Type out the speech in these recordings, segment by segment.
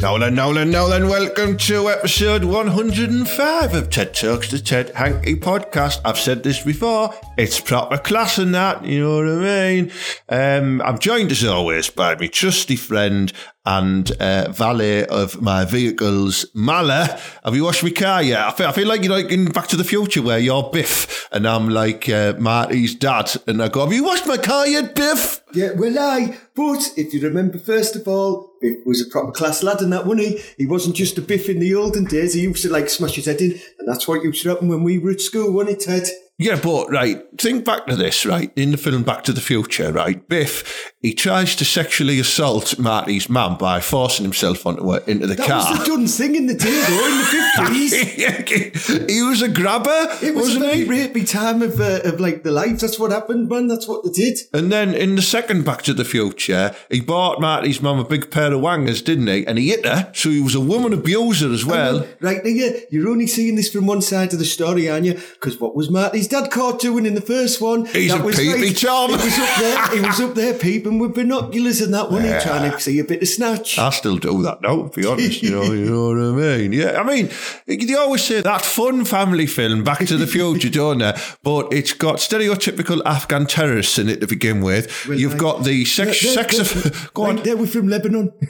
Nolan, Nolan, Nolan, welcome to episode 105 of TED Talks, the Ted Hankey podcast. I've said this before, it's proper class and that, you know what I mean? Um, I'm joined as always by my trusty friend and uh, valet of my vehicles, Mala. Have you washed my car yet? I feel, I feel like you're like in Back to the Future where you're Biff and I'm like uh, Marty's dad. And I go, Have you washed my car yet, Biff? Yeah, well, I. But if you remember, first of all, it was a proper class lad and that, wasn't he? He wasn't just a Biff in the olden days. He used to like smash his head in, and that's what used to happen when we were at school, wasn't it, Ted? Yeah, but right, think back to this, right? In the film Back to the Future, right? Biff, he tries to sexually assault Marty's mum by forcing himself onto her, into the That car. was the done thing in the day, though, in the 50s. he was a grabber, It was a wasn't very he? rapey time of, uh, of like the life. That's what happened, man. That's what they did. And then in the second Back to the Future, he bought Marty's mum a big pair of wangers, didn't he? And he hit her, so he was a woman abuser as well. Right now, you're only seeing this from one side of the story, aren't you? Because what was Marty's dad caught doing in the first one? He's That a was Tom. He was up there. He was up there peeping with binoculars and that, wasn't he? Trying to see a bit of snatch. I still do that now, to be honest. You know, you know what I mean? Yeah, I mean, they always say that fun family film, Back to the Future, don't they? But it's got stereotypical Afghan terrorists in it to begin with. You've like- got the sex, They're- sex they're- of, go like, on. They were from Lebanon.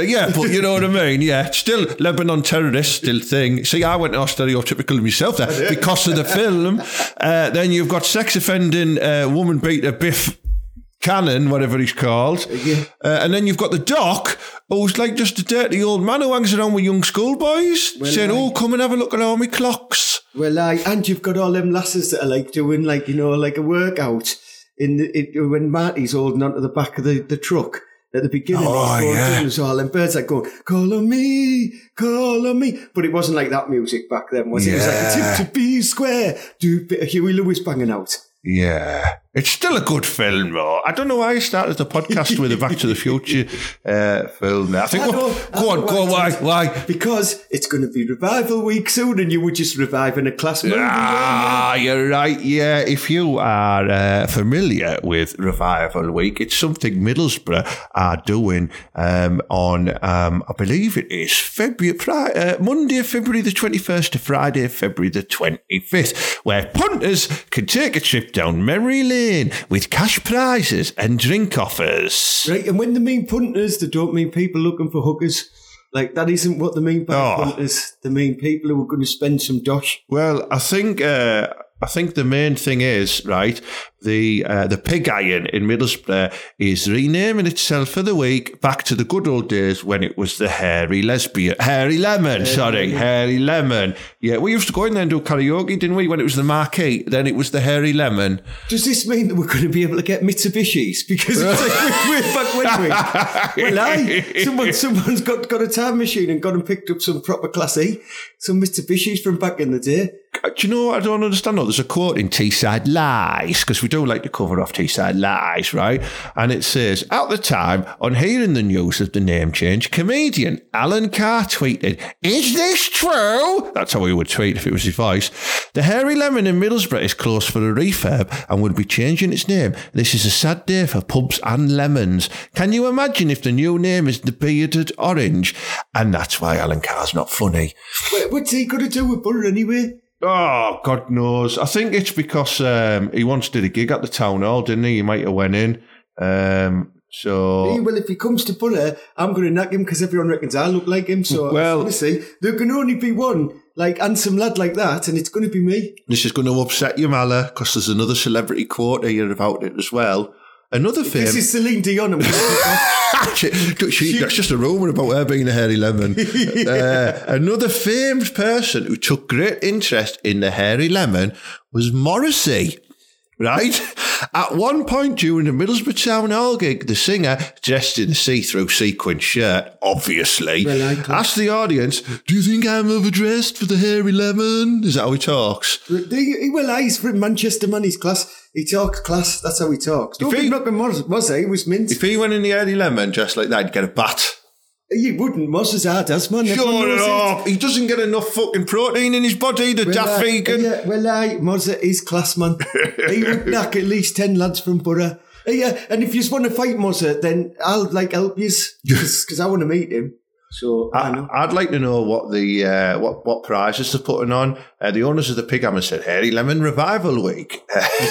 Yeah, but you know what I mean? Yeah, still Lebanon terrorists, still thing. See, I went all stereotypical myself there because of the film. Uh, then you've got sex offending uh, woman beater Biff Cannon, whatever he's called. Yeah. Uh, and then you've got the doc, who's like just a dirty old man who hangs around with young schoolboys, saying, aye. oh, come and have a look at all my clocks. well, I, and you've got all them lasses that are like doing like you know like a workout in the it, when Marty's holding onto the back of the, the truck. At the beginning, Oh, yeah. there's all them birds like going, call on me, call on me. But it wasn't like that music back then, was it? It was like a Hip to Be Square, do a bit of Huey Lewis banging out. Yeah. It's still a good film, though. I don't know why I started the podcast with a Back to the Future uh, film. I think, I know- go on, go on, why? Why? Because it's going to be revival week soon, and you were just reviving a class movie. Ah, you're right. Yeah, if you are uh, familiar with Revival Week, it's something Middlesbrough are doing um, on, um, I believe it is February, uh, Monday, February the 21st to Friday, February the 25th, where punters can take a trip down memory lane with cash prizes and drink offers. Right, and when they mean punters, they don't mean people looking for hookers. Like that isn't what they mean by Oh. punters. They mean people who are going to spend some dosh. Well, I think uh, I think the main thing is right. The uh, the pig iron in Middlesbrough is renaming itself for the week back to the good old days when it was the hairy lesbian, hairy lemon. sorry, hairy lemon. Yeah, we used to go in there and do karaoke, didn't we? When it was the marquee, then it was the hairy lemon. Does this mean that we're going to be able to get Mitsubishis? Because it's like way back when we. Well, aye, someone, someone's got, got a time machine and gone and picked up some proper class E, some Mitsubishis from back in the day. Uh, Do you know what I don't understand? though? there's a quote in Teesside Lies, because we do like to cover off Teesside Lies, right? And it says, At the time, on hearing the news of the name change, comedian Alan Carr tweeted, Is this true? That's how he would tweet if it was his voice. The Hairy Lemon in Middlesbrough is closed for a refurb and would be changing its name. This is a sad day for pubs and lemons. Can you imagine if the new name is the Bearded Orange? And that's why Alan Carr's not funny. What- What's he going to do with butter anyway? Oh, God knows. I think it's because um, he once did a gig at the town hall, didn't he? He might have went in. Um, so Hey, well, if he comes to butter, I'm going to knock him because everyone reckons I look like him. So, Well- honestly, there can only be one, like, handsome lad like that, and it's going to be me. this is going to upset you, Mala, because there's another celebrity quote here about it as well. Another This famous. is Celine Dion. I'm She- she- that's just a rumour about her being a hairy lemon. uh, another famed person who took great interest in the hairy lemon was Morrissey. Right? At one point during the Middlesbrough Town Hall gig, the singer, dressed in a see-through sequin shirt, obviously, asked the audience, "Do you think I'm overdressed for the hairy lemon?" Is that how he talks? He, well, he's from Manchester man, he's class. He talks class, that's how he talks. Don't If he- Moz, Moz, he was mint. If he went in the hairy lemon dressed like that, he'd get a bat. He wouldn't, Moz is hard as man. everyone Shut knows it it. up! He doesn't get enough fucking protein in his body. The daft uh, vegan. Yeah, well, aye, Mozza is class man. he would knock at least 10 lads from Borough. Uh, Yeah, and if you just want to fight Mozza, then I'll like help you because I want to meet him. So I, I'd like to know what the uh, what what prizes they're putting on. Uh, the owners of the Pig Hammer said, "Hairy Lemon Revival Week.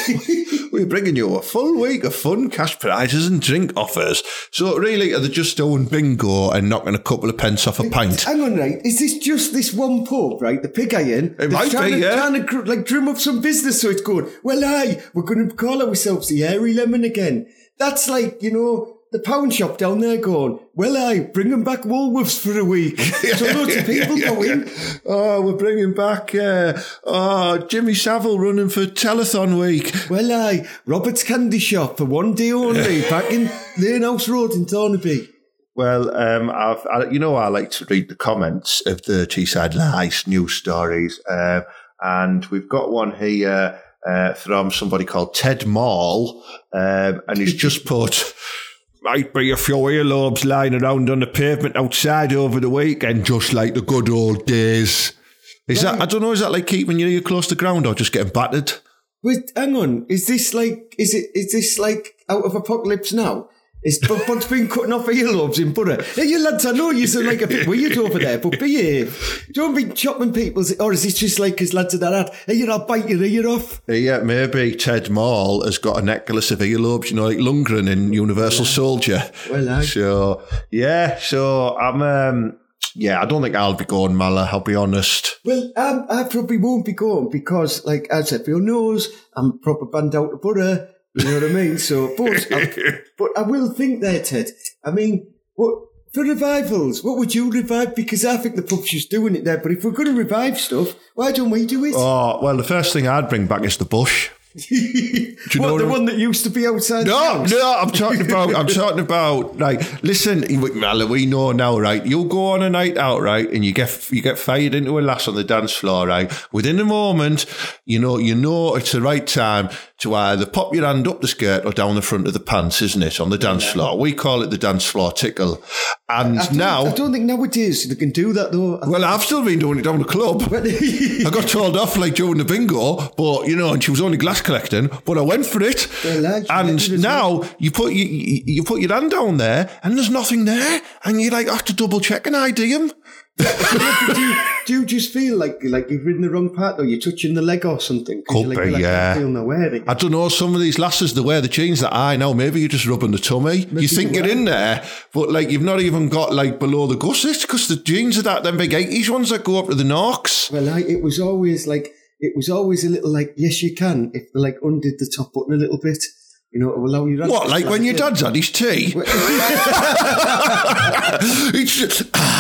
We're bringing you a full week of fun, cash prizes, and drink offers." So really, are they just doing bingo and knocking a couple of pence off a pint? Hang on, right? Is this just this one pub, right? The pig iron? It might trying be, to, yeah. Trying to like drum up some business so it's good. Well, aye, we're going to call ourselves the Hairy Lemon again. That's like, you know, the pound shop down there going, well, I bring bring 'em back Woolworths for a week. So loads of people going. in. Oh, we're bringing back uh, oh Jimmy Savile running for Telethon Week. Well, I Robert's Candy Shop for one day only, back in Lane House Road in Thornaby. Well, um, I've, I, you know, I like to read the comments of the Teesside Lies news stories, um, and we've got one here uh, from somebody called Ted Mall, um, and he's just put. Might be a few earlobes lying around on the pavement outside over the weekend, just like the good old days. Is that, I don't know, is that like keeping your ear close to the ground or just getting battered? Wait, hang on. Is this like, is it, is this like out of Apocalypse Now? Is Bud's been cutting off earlobes in Borough? Hey, you lads, I know you're like a bit weird over there, but behave. Don't be chopping people's, or is this just like his lads are that? Hey, you I'll bite your ear off. Yeah, maybe Ted Mall has got a necklace of earlobes, you know, like Lundgren in Universal Soldier. Well, aye. So yeah, so I'm um yeah, I don't think I'll be going Mala, I'll be honest. Well, um, I probably won't be going because, like, as everyone knows, I'm proper banned out of Borough. You know what I mean? So, but, I, but I will think there, Ted. I mean, what for revivals? What would you revive? Because I think the pub's just doing it there. But if we're going to revive stuff, why don't we do it? Oh well the first thing I'd bring back is the bush. you what, the one that used to be outside No, no, I'm talking about I'm talking about like listen, we know now, right? You'll go on a night out, right, and you get you get fired into a lass on the dance floor, right? Within a moment, you know, you know it's the right time to either pop your hand up the skirt or down the front of the pants, isn't it? On the dance floor. We call it the dance floor tickle. And I now I don't think nowadays they can do that though. Well, I've still been doing it down the club. I got told off like during the bingo, but you know, and she was only glass collecting, but I went for it. Well, and now you put you, you put your hand down there, and there's nothing there, and you like have to double check and ID him. Do, you, do you just feel like like you've ridden the wrong part or you're touching the leg or something? Could like, be, I yeah. can't feel no wearing. I don't know. Some of these lasses, they wear the jeans that I know. Maybe you're just rubbing the tummy. you think you you're in there, but like you've not even got like below the gussets because the jeans are that them big eighties ones that go up to the knocks. Well, I, it was always like it was always a little like yes, you can if they like undid the top button a little bit. You know, allow you. What, like when your dad's had his tea?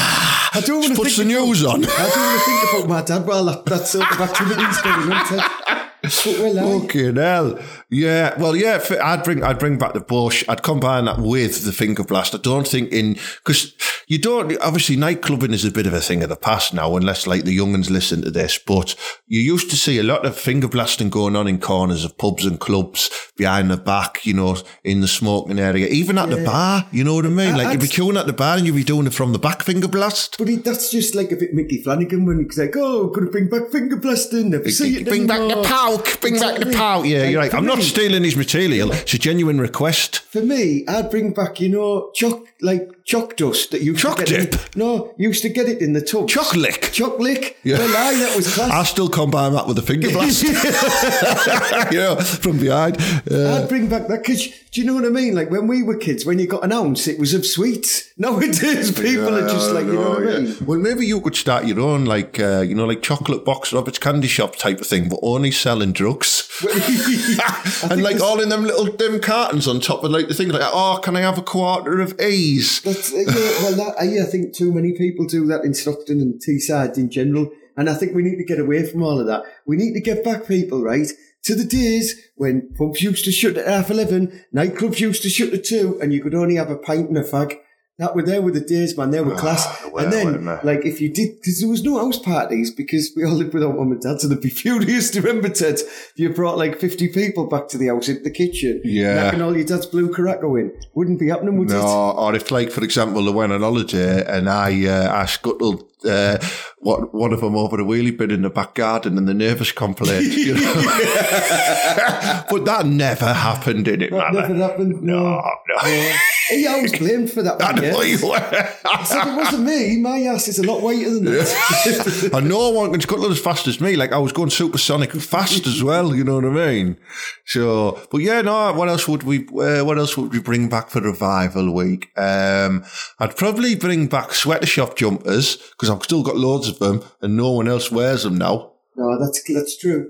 I don't want to put the news on. I don't want to think about my dad. Well, that, that's sort of activities going on. Ted. But well, Fucking hell. Yeah, well, yeah, I'd bring, I'd bring back the bush. I'd combine that with the finger blast. I don't think in, because you don't, obviously nightclubbing is a bit of a thing of the past now, unless like the younguns listen to this, but you used to see a lot of finger blasting going on in corners of pubs and clubs behind the back, you know, in the smoking area, even at the bar, you know what I mean? I- Like you'd be I'd- queuing at the bar and you'd be doing it from the back finger blast. but he, that's just like a bit Micky Flanagan when he's like, "Oh, to bring back finger blasting." Never see it Bring back the anymore." Poke, bring back the Exactly. poke. Yeah, Like, you're right. I'm not stealing his material. It's a genuine request. For me, I'd bring back, you know, chalk like chalk dust that you Chalk dip? no, you used to get it in the tub. Chalk lick. Chalk lick. Yeah. Well, aye, that was class. I still combine that with a finger blast. you know, from behind. Uh, I'd bring back that because do you know what I mean? Like when we were kids, when you got an ounce, it was of sweets. Nowadays, people are just like, you know what I mean? Well, maybe you could start your own, like, uh, you know, like chocolate box Robert's candy shop type of thing, but only selling drugs. and like all in them little dim cartons on top of like the thing like, oh, can I have a quarter of A's? That's, uh, yeah, well, that, I, I think too many people do that in Stockton and Teesside in general. And I think we need to get away from all of that. We need to get back people, right, to the days when pubs used to shut at half 11, nightclubs used to shut at 2, and you could only have a pint and a fag. That were there with the days, man. There were class. well, and then, like, if you did, because there was no house parties because we all lived with our mum and dad, so they'd be furious to remember, Ted. If you brought like 50 people back to the house into the kitchen, Yeah. knocking all your dad's blue Curaçao in, wouldn't be happening, would it? No, or if, like, for example, they went on holiday and I, uh, I scuttled uh, what, one of them over the wheelie bin in the back garden and the nervous complaint. You know? but that never happened, in it, That man? never happened. No. No, no. He always blamed for that I one, know yeah. you were. I said, it wasn't me. My ass is a lot whiter than that. and no one can scuttle as fast as me. Like I was going supersonic fast as well. You know what I mean? So, but yeah, no. What else would we? Uh, what else would we bring back for revival week? Um, I'd probably bring back sweater shop jumpers because I've still got loads of them, and no one else wears them now. no, that's that's true.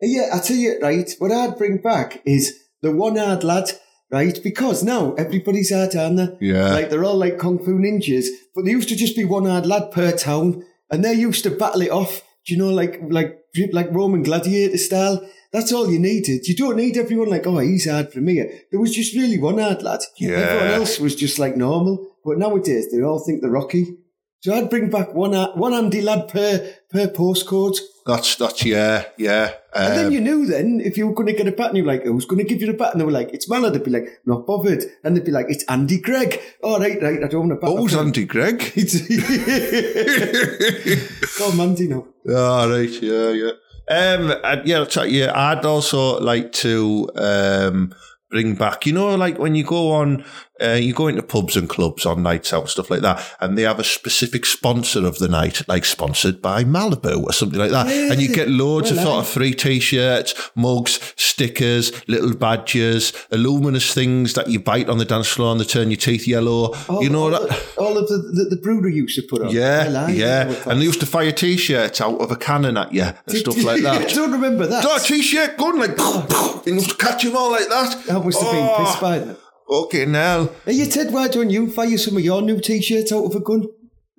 Yeah, I tell you, right, what I'd bring back is the one-eyed lad, right? Because now everybody's out, aren't they? Yeah. Like, they're all like Kung Fu ninjas, but they used to just be one-eyed lad per town, and they used to battle it off, do you know, like, like, like Roman gladiator style. That's all you needed. You don't need everyone like, oh, he's hard for me. There was just really one-eyed lad. Yeah. Everyone else was just like normal. But nowadays, they all think they're Rocky. So I'd bring back one, one Andy lad per, per postcode. That's that's yeah yeah. And then Um, you knew then if you were going to get a bat and you were like, who's going to give you the bat? And they were like, it's Mallard. They'd be like, not bothered. And they'd be like, it's Andy Gregg. Oh, right, right. I don't want a bat. what was Andy Gregg? It's oh, Mandy now. Oh, right, yeah, yeah. Um, yeah, yeah, I'll tell you, I'd also like to um bring back, you know, like when you go on, uh, you go into pubs and clubs on nights out, stuff like that, and they have a specific sponsor of the night, like sponsored by Malibu or something like that, and you get loads Well, of sort of free t-shirts, mugs, stickers, little badges, luminous things that you bite on the dance floor and they turn your teeth yellow. All, you know all, that. all of the, the, the brooder used to put on. Yeah, Well, yeah. And they used to fire t-shirts out of a cannon at you and stuff like I that. don't remember that. Got a t-shirt gun like, and used to catch him all like that. I must have been Oh, pissed by them. Okay, now Hey, you Ted, why don't you fire some of your new t-shirts out of a gun?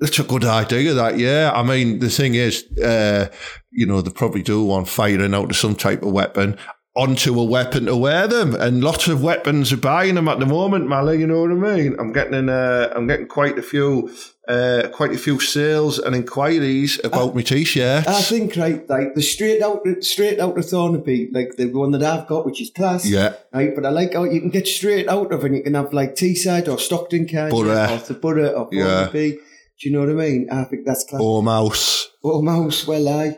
that's a good idea. That yeah. I mean, the thing is, uh, you know, they probably do want firing out of some type of weapon onto a weapon to wear them, and lots of weapons are buying them at the moment, Mally. You know what I mean? I'm getting, in, uh, I'm getting quite a few, uh, quite a few sales and inquiries about my t-shirts. I think right, like the straight out, straight out of Thornaby, like the one that I've got, which is class. Yeah. Right, but I like how you can get straight out of, and you can have like Teesside or Stockton, you? Or the Borough or Yeah. Do you know what I mean? I think that's class. or mouse. Oh, mouse, well, I.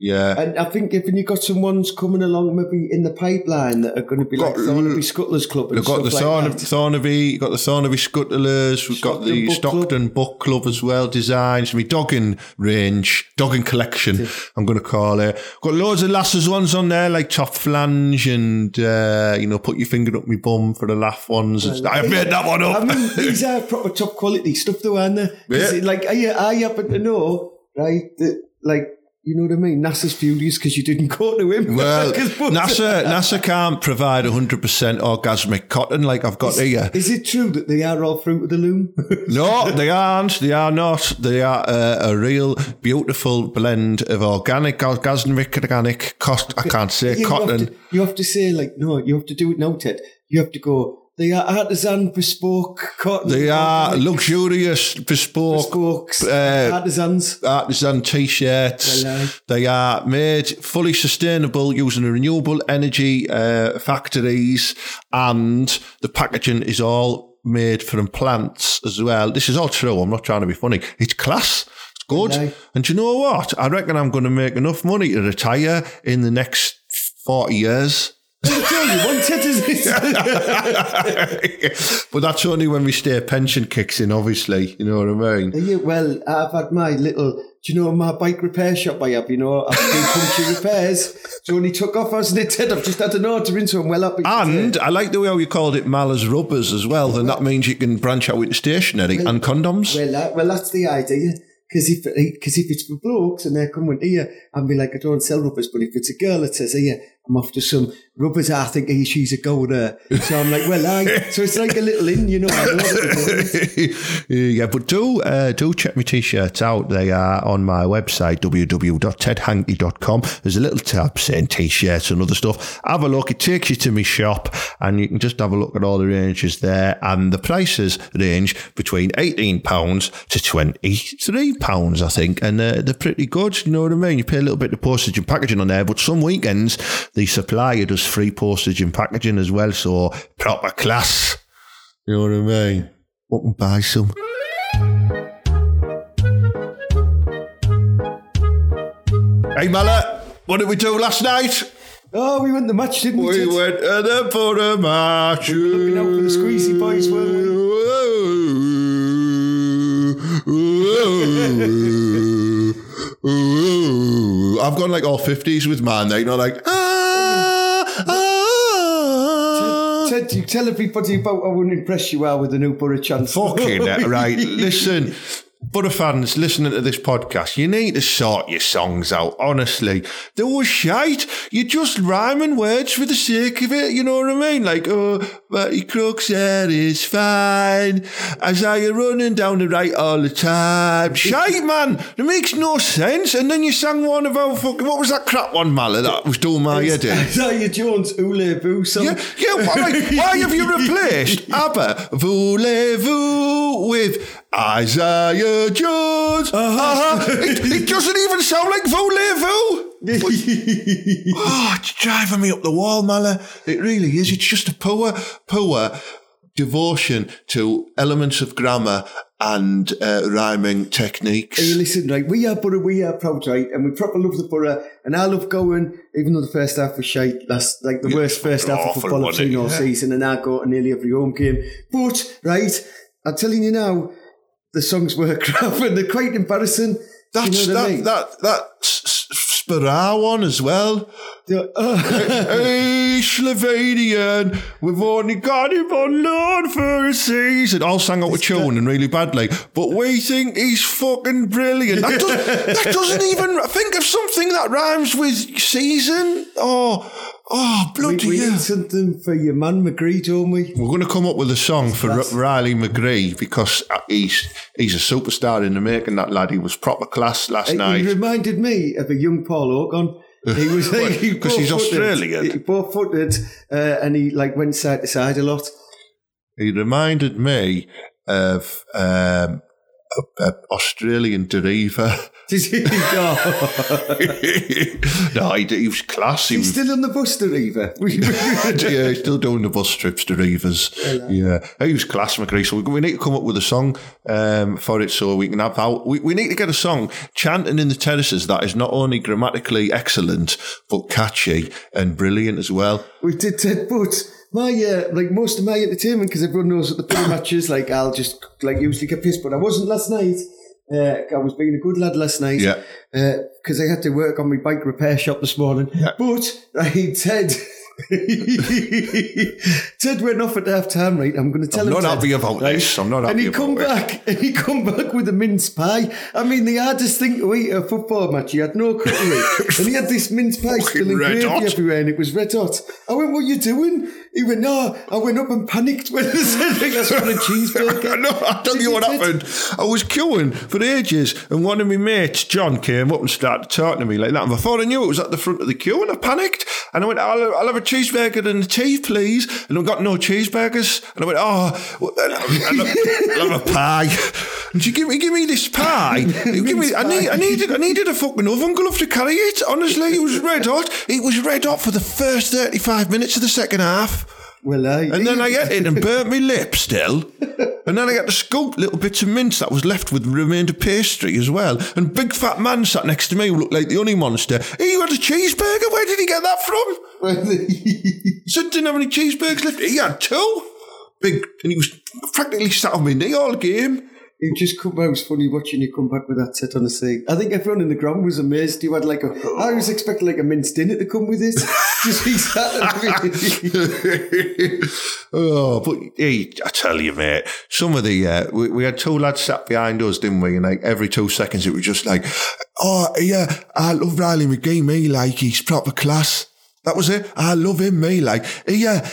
Yeah. And I think if you've got some ones coming along, maybe in the pipeline that are going to be like Thornaby Scuttlers Club and We've got the like. Thornaby, you've got the Thornaby Scuttlers, we've got the Book Stockton Book Club as well, designs, my dogging range, dogging collection, I'm going to call it. Got loads of lasses ones on there, like top flange and, uh, you know, put your finger up my bum for the laugh ones. and stuff. I made that one I up. mean, these are proper top quality stuff, though, aren't they? Yeah. it- Like, I, I happen to know, right, that, like, you know what I mean? NASA's furious because you didn't go to him. well, NASA, NASA can't provide 100% orgasmic cotton like I've got here. Is it true that they are all fruit of the loom? No, they aren't. They are not. They are uh, a real beautiful blend of organic, orgasmic, organic, cost. I can't say you, have cotton. to, you have to say, like, no, you have to do it now, Ted. You have to go, they are artisan bespoke cotton. They are organic luxurious, bespoke, bespoke uh, artisans. artisan t-shirts. They are made fully sustainable using renewable energy uh, factories, and the packaging is all made from plants as well. This is all true. I'm not trying to be funny. It's class. It's good. And do you know what? I reckon I'm going to make enough money to retire in the next 40 years. You, one Ted is but that's only when we stay pension kicks in, obviously. You know what I mean? Yeah, well, I've had my little, do you know my bike repair shop I have, you know, I've been puncture repairs. So only took off, hasn't it, Ted? I've just had an order in, so I'm well up. And I like the way you called it Mala's rubbers as well. And that means you can branch out into stationery and condoms. Well, that, well, that's the idea. Because if, eh, because if it's for blokes and they're coming here, I'd be like, I don't sell rubbers, but if it's a girl that says, here, I'm off to some rubbers. I think he, she's a goner. So I'm like, well, I. So it's like a little in, you know. Yeah, but do uh, do check my t-shirts out. They are on my website www.tedhankey.com. There's a little tab saying t-shirts and other stuff. Have a look. It takes you to my shop, and you can just have a look at all the ranges there. And the prices range between eighteen pounds to twenty three pounds, I think, and uh, they're pretty good. You know what I mean? You pay a little bit of postage and packaging on there, but some weekends the supplier does free postage and packaging as well. So proper class. You know what I mean? What and buy some. Hey, Mallet, what did we do last night? Oh, we went the match, didn't we? We went to the for a match. Looking out for the squeezy boys, weren't we? I've gone like all 50s with mine, they you know, like, ah, you tell everybody about how unimpressed you are with the new Borough Chancellor. Fucking right. Listen, Butter fans listening to this podcast, you need to sort your songs out, honestly. They were shite. You're just rhyming words for the sake of it, you know what I mean? Like, oh, Matty Crooks hair is fine. As I are running down the right all the time. Shite, man. It makes no sense. And then you sang one about fucking, what was that crap one, Mala, that was doing my head in? Isaiah Jones, Ule Boo song. Yeah, yeah. Why, why have you replaced ABBA Voulez-vous with Isaiah Jones? Uh-huh. It, it doesn't even sound like Voulez-vous. Oh, it's driving me up the wall, Mala. It really is. It's just a poor, poor devotion to elements of grammar and uh, rhyming techniques. Hey, listen, right, we are Borough, we are proud, right, and we proper love the Borough, and I love going, even though the first half was shite, last, like the worst first half of awful, football I've seen all Yeah. season, and I go to nearly every home game. But, right, I'm telling you now, the songs were crap, and they're quite embarrassing. That's you know what I that mean? that that S- S- one as well. Uh, hey, Slovenian, we've only got him on loan for a season. All sang out with and really badly, but we think he's fucking brilliant. That, does, that doesn't even think of something that rhymes with season. Oh, oh, we, bloody we hell. need something for your man McGree, don't we? We're going to come up with a song for R- Riley McGree because uh, he's he's a superstar in the making. That lad, he was proper class last He- night. He reminded me of a young Paul Okon. He was because he 'Cause he's. Australian? He four footed, uh, and he like went side to side a lot. He reminded me of um, Australian deriva. Did he? Oh. no, he, he was class. He He's was, still on the bus to Riva. yeah, he's still doing the bus trips to. Yeah, he was class, McGree. So we, we need to come up with a song um, for it so we can have out. We, we need to get a song chanting in the terraces that is not only grammatically excellent but catchy and brilliant as well. we did Ted, but my uh, like most of my entertainment because everyone knows that the Borough matches like I'll just like usually get pissed, but I wasn't last night. Uh, I was being a good lad last night Yeah. because I had to work on my bike repair shop this morning. But right, Ted. Ted went off at half time, right? I'm going to tell I'm him. not Ted, happy about right? this. I'm not And happy he come it. back, and he come back with a mince pie. I mean, the hardest thing to eat at a football match. He had no cutlery, and he had this mince pie Fucking spilling red gravy everywhere, and it was red hot. I went, "What are you doing?" He went, "No." I went up and panicked when they said I just want a cheeseburger. no, I'll tell Did you what happened. I was queuing for ages, and one of my mates, John, came up and started talking to me like that. And before I knew it, was at the front of the queue, and I panicked. And I went, I'll, I'll have a cheeseburger and a tea, please. And I've got no cheeseburgers. And I went, oh, I'll, have, I'll have a pie. And she give me, give me this pie. give me, I, need, I needed, I needed a fucking oven glove to carry it. Honestly, it was red hot. It was red hot for the first thirty-five minutes of the second half. Well, I And then I ate it and burnt my lip still. And then I got to scoop little bits of mince that was left with the remainder pastry as well. And big fat man sat next to me who looked like the honey monster. He had a cheeseburger. Where did he get that from? Said didn't have any cheeseburgers left. He had two. Big, and he was practically sat on my knee all game. It just come out. Was funny watching you come back with that set on the seat. I think everyone in the ground was amazed. You had like a. I was expecting like a minced dinner to come with it. he oh, but hey, I tell you, mate, some of the uh, we, we had two lads sat behind us, didn't we? And like every two seconds, it was just like, oh yeah, I love Riley McGree. Me like he's proper class. That was it. I love him, me, like. Yeah,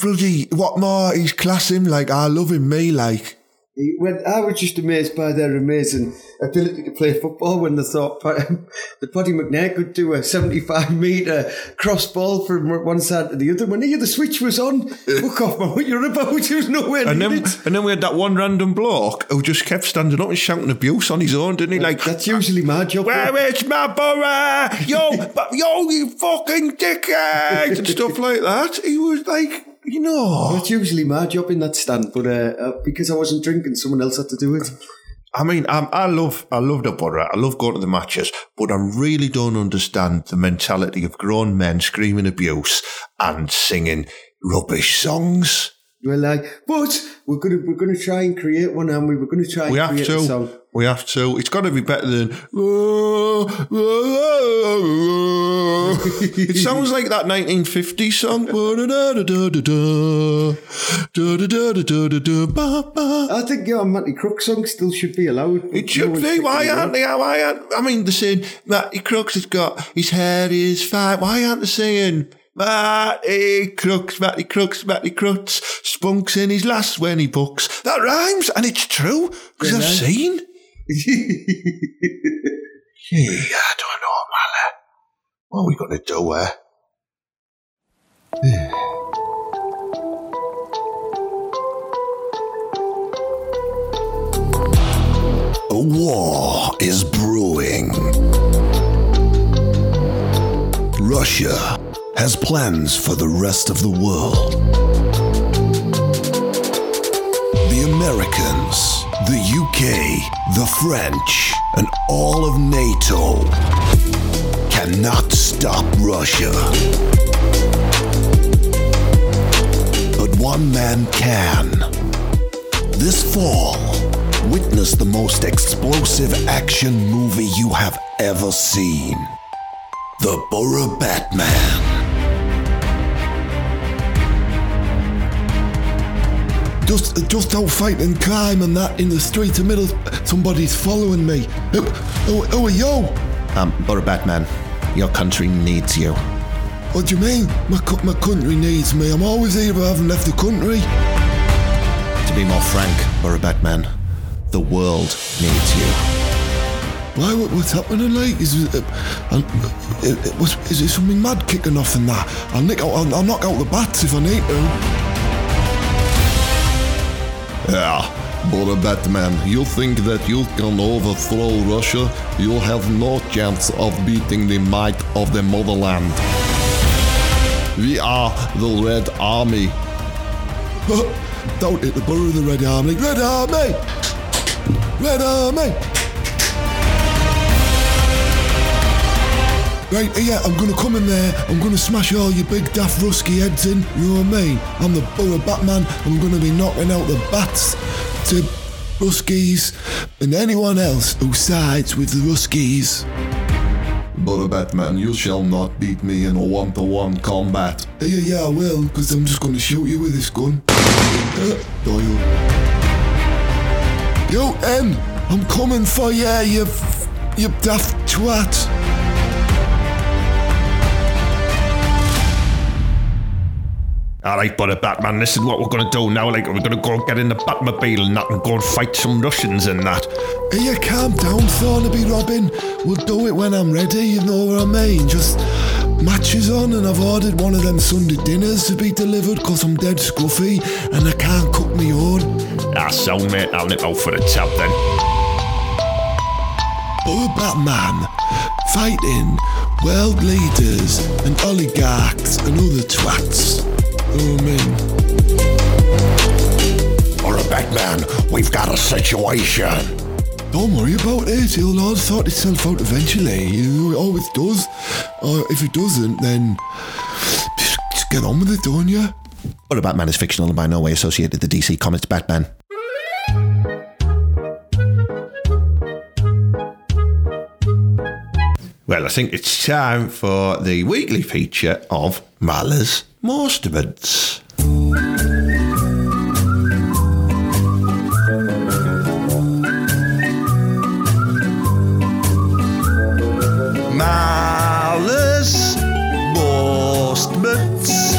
bloody, what more? He's class him, like, I love him, me, like. He went, I was just amazed by their amazing ability to play football when they thought the Paddy McNair could do a 75 metre cross ball from one side to the other. When he, the switch was on, fuck off, man, what you're about? There was nowhere And then, and then we had that one random bloke who just kept standing up and shouting abuse on his own, didn't he? Like, That's usually my job. Where is my borough? Yo, yo, you fucking dickhead! and stuff like that. He was like, you know. it's usually my job in that stand, but uh, uh, because I wasn't drinking, someone else had to do it. I mean, I, I love, I love the borough. I love going to the matches, but I really don't understand the mentality of grown men screaming abuse and singing rubbish songs. We're like, but we're gonna we're gonna try and create one, and we were gonna try and We have create a song. We have to. It's got to be better than. it sounds like that 1950s song. I think your Matty Crook song still should be allowed. It should No be. Why aren't they? Why aren't? I mean, they're saying Matty Crooks has got his hair is fine. Why aren't they saying Matty Crooks, Matty Crooks, Matty Crooks spunks in his last when he books? That rhymes, and it's true because I've seen. Yeah, I don't know, Mala. What are we going to do eh? there? A war is brewing. Russia has plans for the rest of the world. The Americans, the UK, the French, and all of NATO cannot stop Russia. But one man can. This fall, witness the most explosive action movie you have ever seen The Borough Batman. Just, just out fighting crime and that in the street in the middle. Somebody's following me. Who, who, who are you? Um, Borough Batman, your country needs you. What do you mean? My, my country needs me. I'm always here, but I haven't left the country. To be more frank, Borough Batman, the world needs you. Why? What, what's happening? Like, is it, uh, uh, was, is it something mad kicking off in that? I'll nick out. I'll, I'll knock out the bats if I need to. Yeah, Borough Batman, you think that you can overthrow Russia? You have no chance of beating the might of the motherland. We are the Red Army. Don't hit the borough of the Red Army. Red Army! Red Army! Right, yeah, I'm gonna come in there, I'm gonna smash all your big daft rusky heads in, you know what I mean? I'm the borough Batman, I'm gonna be knocking out the bats to Ruskies and anyone else who sides with the Ruskies. Borough Batman, you shall not beat me in a one-to-one combat. Yeah, yeah, I will, because I'm just gonna shoot you with this gun. Uh, Doyle. Yo, M, I'm coming for you, you, you daft twat. All right, Borough Batman, this is what we're going to do now. Like, we're going to go get in the Batmobile and that and go and fight some Russians and that. Hey, you calm down, Thornaby Robin. We'll do it when I'm ready, you know what I mean? Just matches on, and I've ordered one of them Sunday dinners to be delivered because I'm dead scruffy and I can't cook me own. Ah, so, mate, I'll nip out for the tap then. Or Batman fighting world leaders and oligarchs and other twats. You know what I mean? Borough Batman, we've got a situation. Don't worry about it. It'll all sort itself out eventually. You know, it always does. Or if it doesn't, then just, get on with it, don't you? Borough Batman is fictional and by no way associated with the DC Comics Batman. Well, I think it's time for the weekly feature of Maller's Masterments. Maller's Masterments.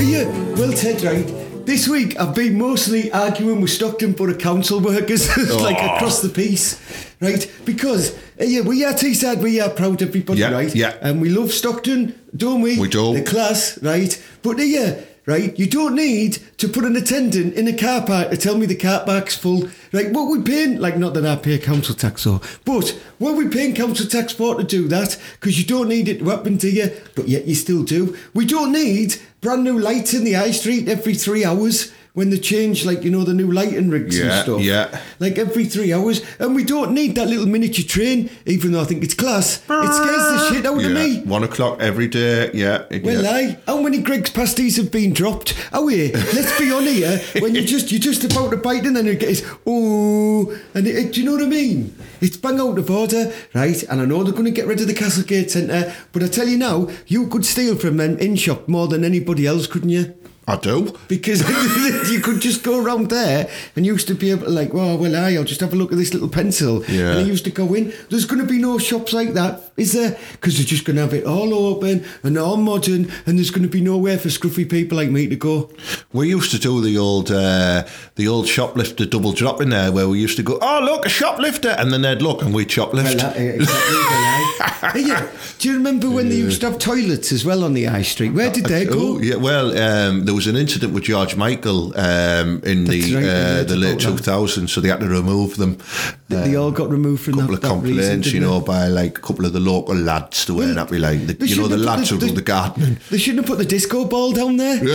Yeah, well, Ted, right? This week I've been mostly arguing with Stockton Borough Council workers, like across the piece right? Because uh, yeah, we are Teesside, we are proud of everybody, Yeah, right? yeah. And we love Stockton, don't we? We do. The class, right? But uh, yeah, right, you don't need to put an attendant in a car park to tell me the car park's full. Right, what we paying, like not that I pay council tax or, but what we paying council tax for to do that? Because you don't need it to happen to you, but yet you still do. We don't need brand new lights in the high street every three hours when they change, like, you know, the new lighting rigs and stuff. yeah. Like every three hours. And we don't need that little miniature train, even though I think it's class. It scares the shit out yeah. of me. One o'clock every day. Yeah. Well, yeah. aye. How many Greggs pasties have been dropped? Oh, yeah. Let's be on here. When you just you're just about to bite and then it gets oh, and it, it- do you know what I mean? It's bang out of order, right? And I know they're going to get rid of the Castlegate Centre, but I tell you now, you could steal from them in shop more than anybody else, couldn't you? I do. Because you could just go around there and you used to be able to like, oh, well, aye, I'll just have a look at this little pencil. Yeah. And I used to go in. There's going to be no shops like that, is there? Because they're just going to have it all open and all modern and there's going to be nowhere for scruffy people like me to go. We used to do the old, uh, the old shoplifter double drop in there, where we used to go, "Oh, look, a shoplifter," and then they'd look and we'd shoplift. Well, exactly, well, yeah. Do you remember when they used to have toilets as well on the high street? Where did they Oh, go? yeah. Well, um, there was an incident with George Michael um, in That's the right, uh, the late that. 2000s, so they had to remove them. They all got removed from A couple that, of that reason, complaints, you know, they? by like a couple of the local lads that weren't happy, like the, They you know the lads who do the gardening. They shouldn't have put the disco ball down there.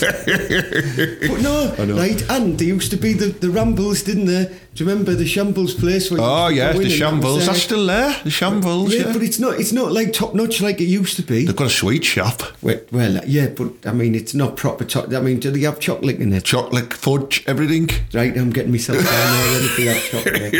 But no, right, and there used to be the, the Rambles, didn't there? Do you remember the Shambles place? Where Oh to yes, the that shambles. That's still there. The shambles. yeah, Yeah, but it's not it's not like top notch like it used to be. they've got a sweet shop. well, well, yeah, but I mean, it's not proper. To- I mean, do they have chocolate in it? Chocolate, fudge, everything. Right, I'm getting myself down already for that chocolate.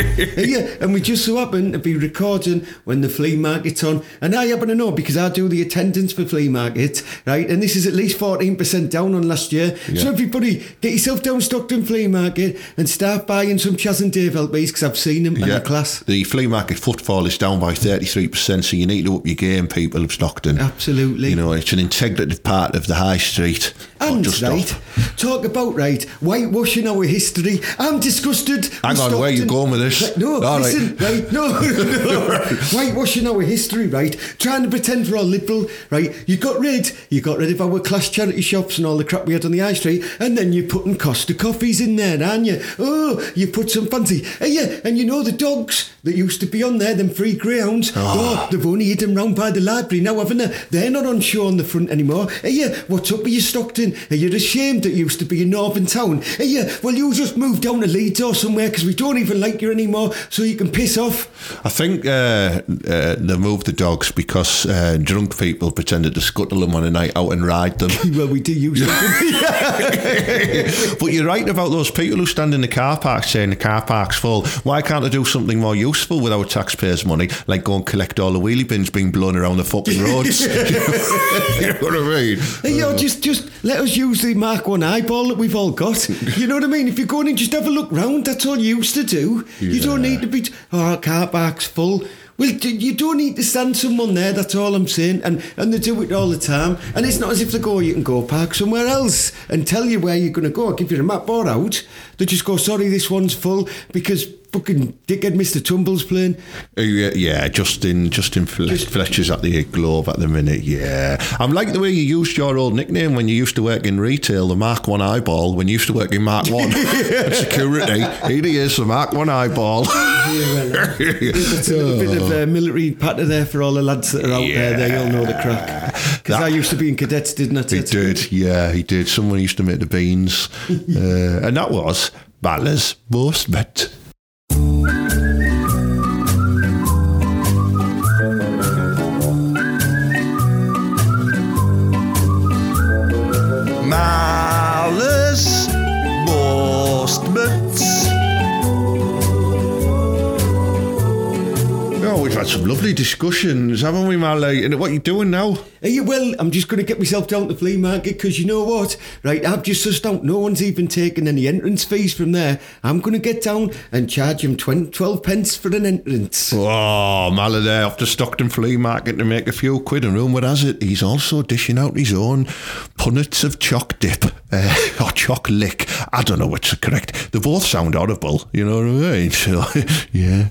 Yeah, and we just so happen to be recording when the flea market's on. And I happen to know because I do the attendance for flea markets, right? And this is at least 14% down on last year. So everybody, get yourself down Stockton Flea Market and start buying some Chas and Dave LPs because I've seen them in the class. The flea market footfall is down by 33%, so you need to up your game, people of Stockton. Absolutely. You know, it's an integrative part of the high street. And just right, talk about right whitewashing our history. I'm disgusted. Hang on, where are you going with this? Right, no, All right. listen, right, no, no, whitewashing our history, right? Trying to pretend we're all liberal, right? You got rid, you got rid of our class charity shops and all the crap we had on the high street, and then you're putting Costa coffees in there, aren't you? Oh, you put some fancy, uh, yeah, and you know the dogs that used to be on there, them free greyhounds. Oh, they've only hidden round by the library now, haven't they? They're not on show on the front anymore. Hey, yeah, what's up with you, Stockton? Are you ashamed that you used to be in Northern Town? Hey, yeah, well, you just moved down to Leeds or somewhere because we don't even like you anymore, so you can piss off. I think uh, uh, they moved the dogs because uh, drunk people pretended to scuttle them on a night out and ride them. Well, we do use them. but you're right about those people who stand in the car park saying the car park's full. Why can't they do something more useful with our taxpayers' money, like go and collect all the wheelie bins being blown around the fucking roads? you know what I mean? Hey, yo, just just let us use the Mark One eyeball that we've all got. You know what I mean? If you're going in, just have a look round. That's all you used to do. You don't need to be. T- oh, car park's full. Well, you don't need to stand someone there. That's all I'm saying. And and they do it all the time. And it's not as if they go, you can go park somewhere else and tell you where you're going to go. I'll give you a map board out. They just go, sorry, this one's full because fucking dickhead Mr. Tumble's playing. Uh, yeah, yeah, Justin, Justin Fle- Fletcher's at the Globe at the minute. Yeah, I'm like the way you used your old nickname when you used to work in retail, the Mark One Eyeball. When you used to work in Mark One security, here he is, the Mark One Eyeball. That's a little bit of uh, military patter there for all the lads that are out there. They all know the crack. Because I used to be in cadets, didn't I? He did, yeah, he did. Someone used to make the beans, uh, and that was weil es Wurst wird. Lovely discussions, haven't we, Marley? And what are you doing now? You, well, I'm just going to get myself down to the flea market because you know what? Right, I've just sussed out no one's even taken any entrance fees from there. I'm going to get down and charge him 20, 12 pence for an entrance. Oh, Marley there off to Stockton Flea Market to make a few quid, and rumour has it he's also dishing out his own punnets of choc dip uh, or choc lick. I don't know which is correct. They both sound audible, you know what I mean? So, yeah.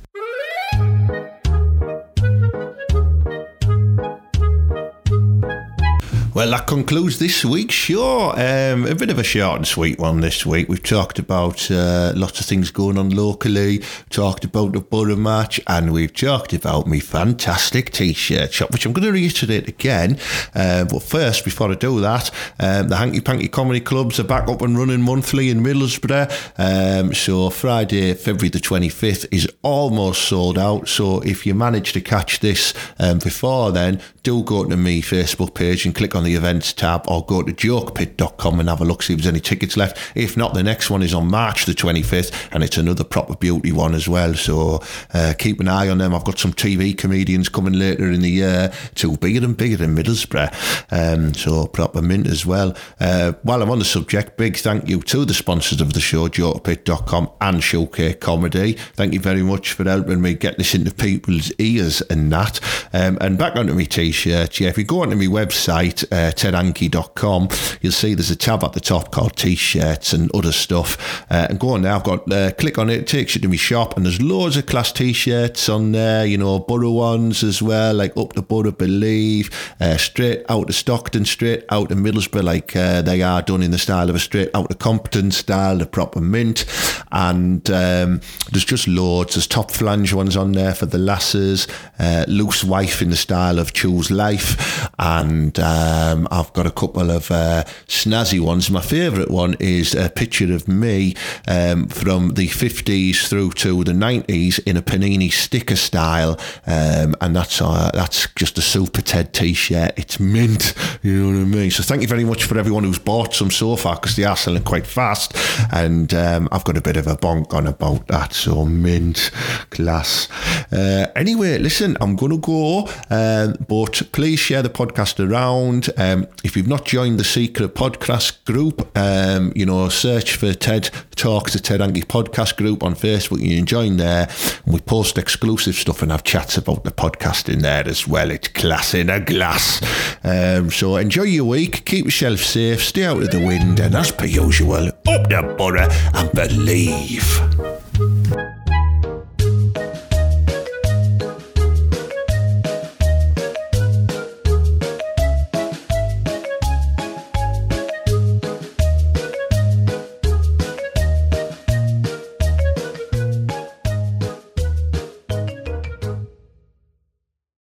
Well, that concludes this week's show. Um, a bit of a short and sweet one this week. We've talked about uh, lots of things going on locally, talked about the Borough match, and we've talked about my fantastic t-shirt shop, which I'm going to reiterate again. Uh, but first, before I do that, um, the Hanky Panky Comedy Clubs are back up and running monthly in Middlesbrough. Um, so Friday, February the 25th is almost sold out. So if you manage to catch this um, before then, do go to my Facebook page and click on the events tab or go to jokepit.com and have a look, see if there's any tickets left. If not, the next one is on March the 25th and it's another proper beauty one as well. So uh, keep an eye on them. I've got some TV comedians coming later in the year, two bigger and bigger than Middlesbrough. Um, so proper mint as well. Uh, while I'm on the subject, big thank you to the sponsors of the show, jokepit.com and Showcase Comedy. Thank you very much for helping me get this into people's ears and that. Um, and back onto my t-shirt. Yeah, if you go onto my website, uh, tedhankey.com, you'll see there's a tab at the top called t-shirts and other stuff. Uh, and go on there. I've got uh, click on it, it takes you to my shop, and there's loads of class t-shirts on there. You know, Borough ones as well, like up the Borough Believe, uh, straight out of Stockton, straight out of Middlesbrough, like uh, they are done in the style of a straight out of Compton style, the proper mint. And um, there's just loads. There's top flange ones on there for the lasses, uh, loose wife in the style of Choose Life, and um, I've got a couple of uh, snazzy ones. My favourite one is a picture of me um, from the 50s through to the 90s in a Panini sticker style, um, and that's uh, that's just a super Ted t-shirt. It's mint, you know what I mean. So thank you very much for everyone who's bought some so far because they are selling quite fast, and um, I've got a bit of a bonk on about that. So mint, class. Uh, anyway, listen, I'm gonna go, um, but please share the podcast around. Um, if you've not joined the secret podcast group, um, you know, search for Ted Talks to Ted Hankey podcast group on Facebook. You can join there, and we post exclusive stuff and have chats about the podcast in there as well. It's class in a glass. Um, so enjoy your week, keep yourself safe, stay out of the wind, and as per usual, up the borough and believe.